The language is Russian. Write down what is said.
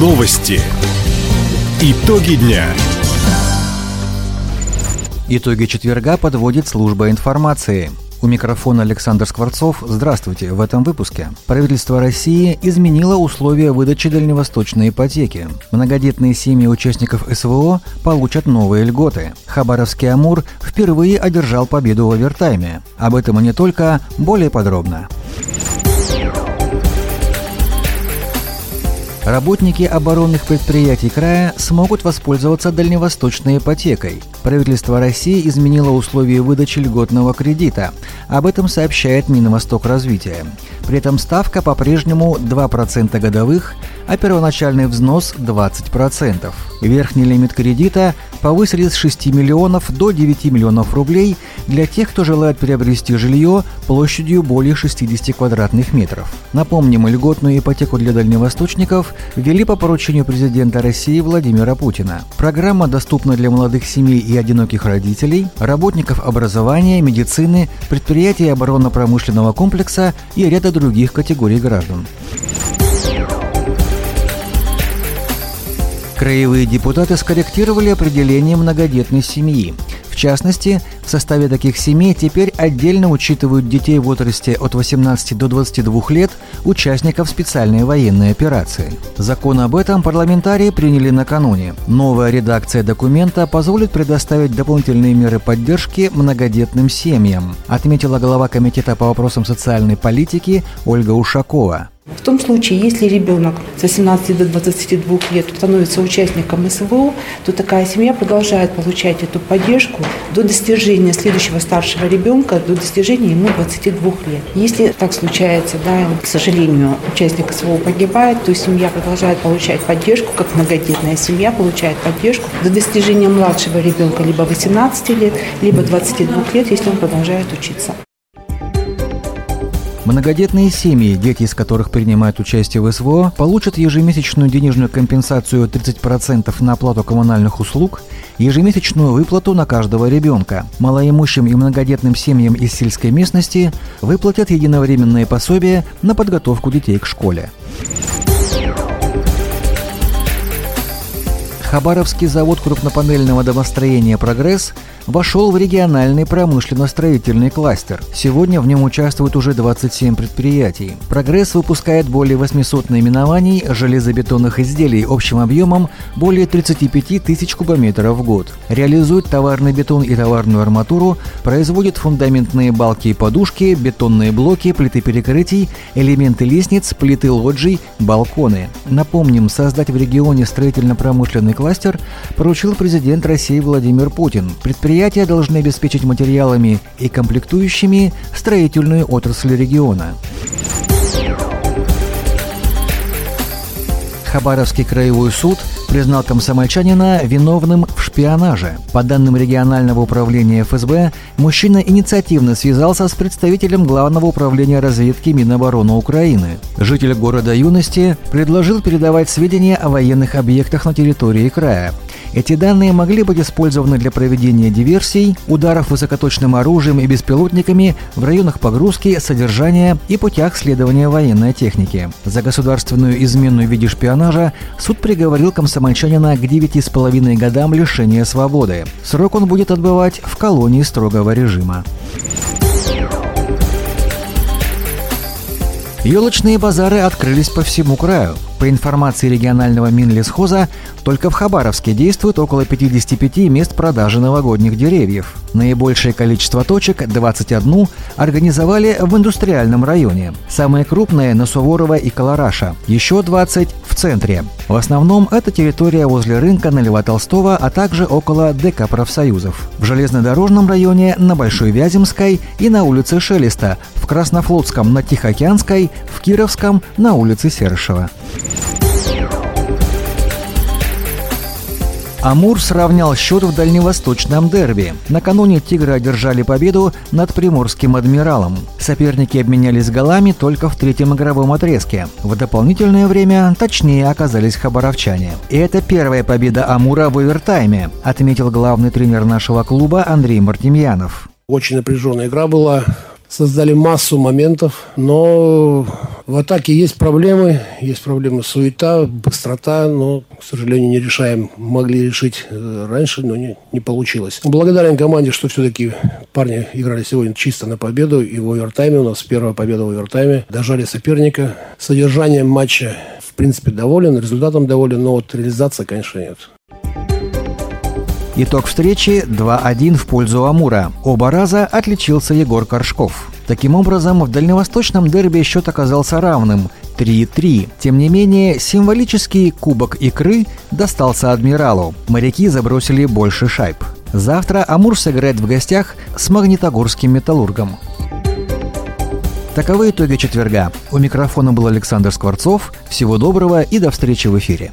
Новости. Итоги дня. Итоги четверга подводит служба информации. У микрофона Александр Скворцов. Здравствуйте. В этом выпуске. Правительство России изменило условия выдачи дальневосточной ипотеки. Многодетные семьи участников СВО получат новые льготы. Хабаровский «Амур» впервые одержал победу в овертайме. Об этом и не только, более подробно. Работники оборонных предприятий края смогут воспользоваться дальневосточной ипотекой. Правительство России изменило условия выдачи льготного кредита. Об этом сообщает Минвосток развития. При этом ставка по-прежнему 2% годовых, а первоначальный взнос 20%. Верхний лимит кредита повысили с 6 миллионов до 9 миллионов рублей для тех, кто желает приобрести жилье площадью более 60 квадратных метров. Напомним, льготную ипотеку для дальневосточников ввели по поручению президента России Владимира Путина. Программа доступна для молодых семей и одиноких родителей, работников образования, медицины, предприятий оборонно-промышленного комплекса и ряда других категорий граждан. Краевые депутаты скорректировали определение многодетной семьи. В частности, в составе таких семей теперь отдельно учитывают детей в возрасте от 18 до 22 лет, участников специальной военной операции. Закон об этом парламентарии приняли накануне. Новая редакция документа позволит предоставить дополнительные меры поддержки многодетным семьям, отметила глава Комитета по вопросам социальной политики Ольга Ушакова. В том случае, если ребенок с 18 до 22 лет становится участником СВО, то такая семья продолжает получать эту поддержку до достижения следующего старшего ребенка, до достижения ему 22 лет. Если так случается, да, к сожалению, участник СВО погибает, то семья продолжает получать поддержку, как многодетная семья получает поддержку до достижения младшего ребенка либо 18 лет, либо 22 лет, если он продолжает учиться. Многодетные семьи, дети из которых принимают участие в СВО, получат ежемесячную денежную компенсацию 30% на оплату коммунальных услуг, ежемесячную выплату на каждого ребенка. Малоимущим и многодетным семьям из сельской местности выплатят единовременные пособия на подготовку детей к школе. Хабаровский завод крупнопанельного домостроения «Прогресс» вошел в региональный промышленно-строительный кластер. Сегодня в нем участвуют уже 27 предприятий. «Прогресс» выпускает более 800 наименований железобетонных изделий общим объемом более 35 тысяч кубометров в год. Реализует товарный бетон и товарную арматуру, производит фундаментные балки и подушки, бетонные блоки, плиты перекрытий, элементы лестниц, плиты лоджий, балконы. Напомним, создать в регионе строительно-промышленный кластер поручил президент России Владимир Путин. Предприятия должны обеспечить материалами и комплектующими строительную отрасль региона. Хабаровский краевой суд признал комсомольчанина виновным в шпионаже. По данным регионального управления ФСБ, мужчина инициативно связался с представителем Главного управления разведки Минобороны Украины. Житель города Юности предложил передавать сведения о военных объектах на территории края. Эти данные могли быть использованы для проведения диверсий, ударов высокоточным оружием и беспилотниками в районах погрузки, содержания и путях следования военной техники. За государственную измену в виде шпионажа суд приговорил комсомольчанина к 9,5 годам лишения свободы. Срок он будет отбывать в колонии строгого режима. Елочные базары открылись по всему краю. По информации регионального Минлесхоза, только в Хабаровске действует около 55 мест продажи новогодних деревьев. Наибольшее количество точек, 21, организовали в индустриальном районе. Самые крупные – на Суворова и Колораша. Еще 20 – в центре. В основном это территория возле рынка на Льва Толстого, а также около ДК профсоюзов. В железнодорожном районе на Большой Вяземской и на улице Шелеста, в Краснофлотском на Тихоокеанской, в Кировском на улице Серышева. Амур сравнял счет в дальневосточном дерби. Накануне «Тигры» одержали победу над приморским «Адмиралом». Соперники обменялись голами только в третьем игровом отрезке. В дополнительное время точнее оказались хабаровчане. И это первая победа Амура в овертайме, отметил главный тренер нашего клуба Андрей Мартемьянов. Очень напряженная игра была. Создали массу моментов, но В атаке есть проблемы, есть проблемы суета, быстрота, но, к сожалению, не решаем. Могли решить э, раньше, но не, не получилось. Благодарен команде, что все-таки парни играли сегодня чисто на победу. И в овертайме у нас первая победа в овертайме. Дожали соперника. Содержанием матча, в принципе, доволен, результатом доволен, но вот реализация, конечно, нет. Итог встречи 2-1 в пользу Амура. Оба раза отличился Егор Коршков. Таким образом, в дальневосточном дерби счет оказался равным 3-3. Тем не менее, символический Кубок Икры достался Адмиралу. Моряки забросили больше шайб. Завтра Амур сыграет в гостях с Магнитогорским металлургом. Таковы итоги четверга. У микрофона был Александр Скворцов. Всего доброго и до встречи в эфире.